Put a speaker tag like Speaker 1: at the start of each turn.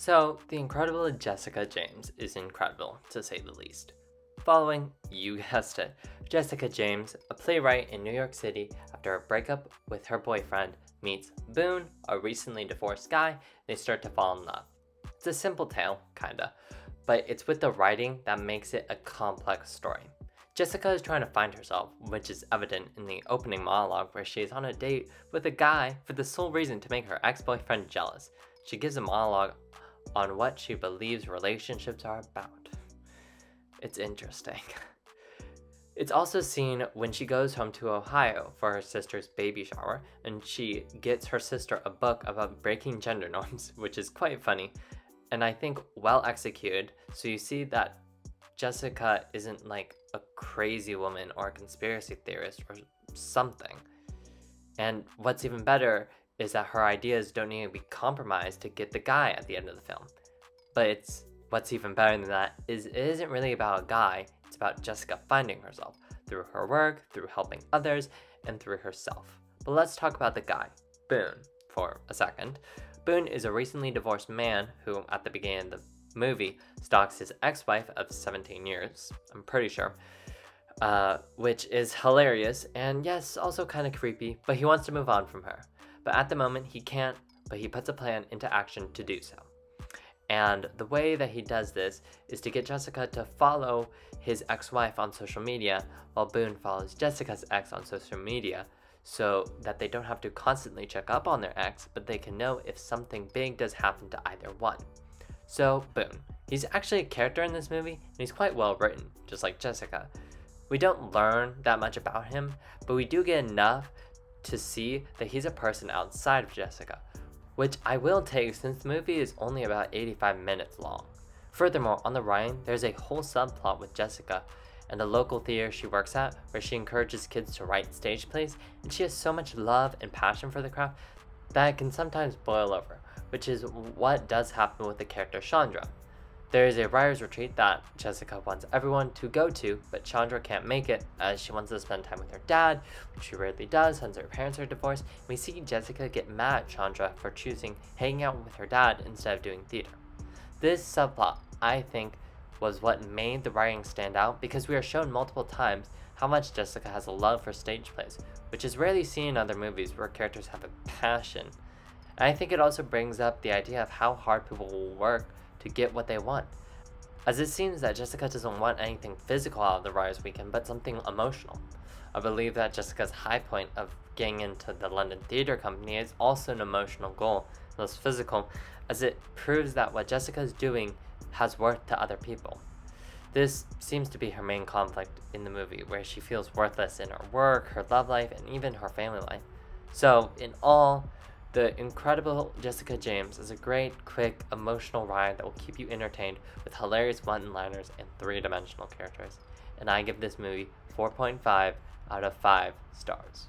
Speaker 1: So, the incredible Jessica James is incredible, to say the least. Following, you guessed it, Jessica James, a playwright in New York City, after a breakup with her boyfriend, meets Boone, a recently divorced guy, they start to fall in love. It's a simple tale, kinda, but it's with the writing that makes it a complex story. Jessica is trying to find herself, which is evident in the opening monologue where she is on a date with a guy for the sole reason to make her ex boyfriend jealous. She gives a monologue on what she believes relationships are about. It's interesting. It's also seen when she goes home to Ohio for her sister's baby shower, and she gets her sister a book about breaking gender norms, which is quite funny, and I think well executed. So you see that Jessica isn't like a crazy woman or a conspiracy theorist or something. And what's even better is that her ideas don't need to be compromised to get the guy at the end of the film. But it's what's even better than that is it isn't really about a guy, it's about Jessica finding herself through her work, through helping others, and through herself. But let's talk about the guy, Boone, for a second. Boone is a recently divorced man who, at the beginning of the movie, stalks his ex wife of 17 years, I'm pretty sure, uh, which is hilarious and, yes, also kind of creepy, but he wants to move on from her but at the moment he can't, but he puts a plan into action to do so. And the way that he does this is to get Jessica to follow his ex wife on social media, while Boone follows Jessica's ex on social media, so that they don't have to constantly check up on their ex, but they can know if something big does happen to either one. So, Boone. He's actually a character in this movie, and he's quite well written, just like Jessica. We don't learn that much about him, but we do get enough to see that he's a person outside of Jessica, which I will take since the movie is only about 85 minutes long. Furthermore, on the Ryan, there's a whole subplot with Jessica and the local theater she works at where she encourages kids to write stage plays, and she has so much love and passion for the craft that it can sometimes boil over, which is what does happen with the character Chandra. There is a writer's retreat that Jessica wants everyone to go to, but Chandra can't make it as she wants to spend time with her dad, which she rarely does since her parents are divorced. We see Jessica get mad at Chandra for choosing hanging out with her dad instead of doing theater. This subplot, I think, was what made the writing stand out because we are shown multiple times how much Jessica has a love for stage plays, which is rarely seen in other movies where characters have a passion. And I think it also brings up the idea of how hard people will work to get what they want. As it seems that Jessica doesn't want anything physical out of the Writers' Weekend, but something emotional. I believe that Jessica's high point of getting into the London Theatre Company is also an emotional goal, less physical, as it proves that what Jessica is doing has worth to other people. This seems to be her main conflict in the movie, where she feels worthless in her work, her love life, and even her family life. So, in all, the incredible Jessica James is a great, quick, emotional ride that will keep you entertained with hilarious one liners and three dimensional characters. And I give this movie 4.5 out of 5 stars.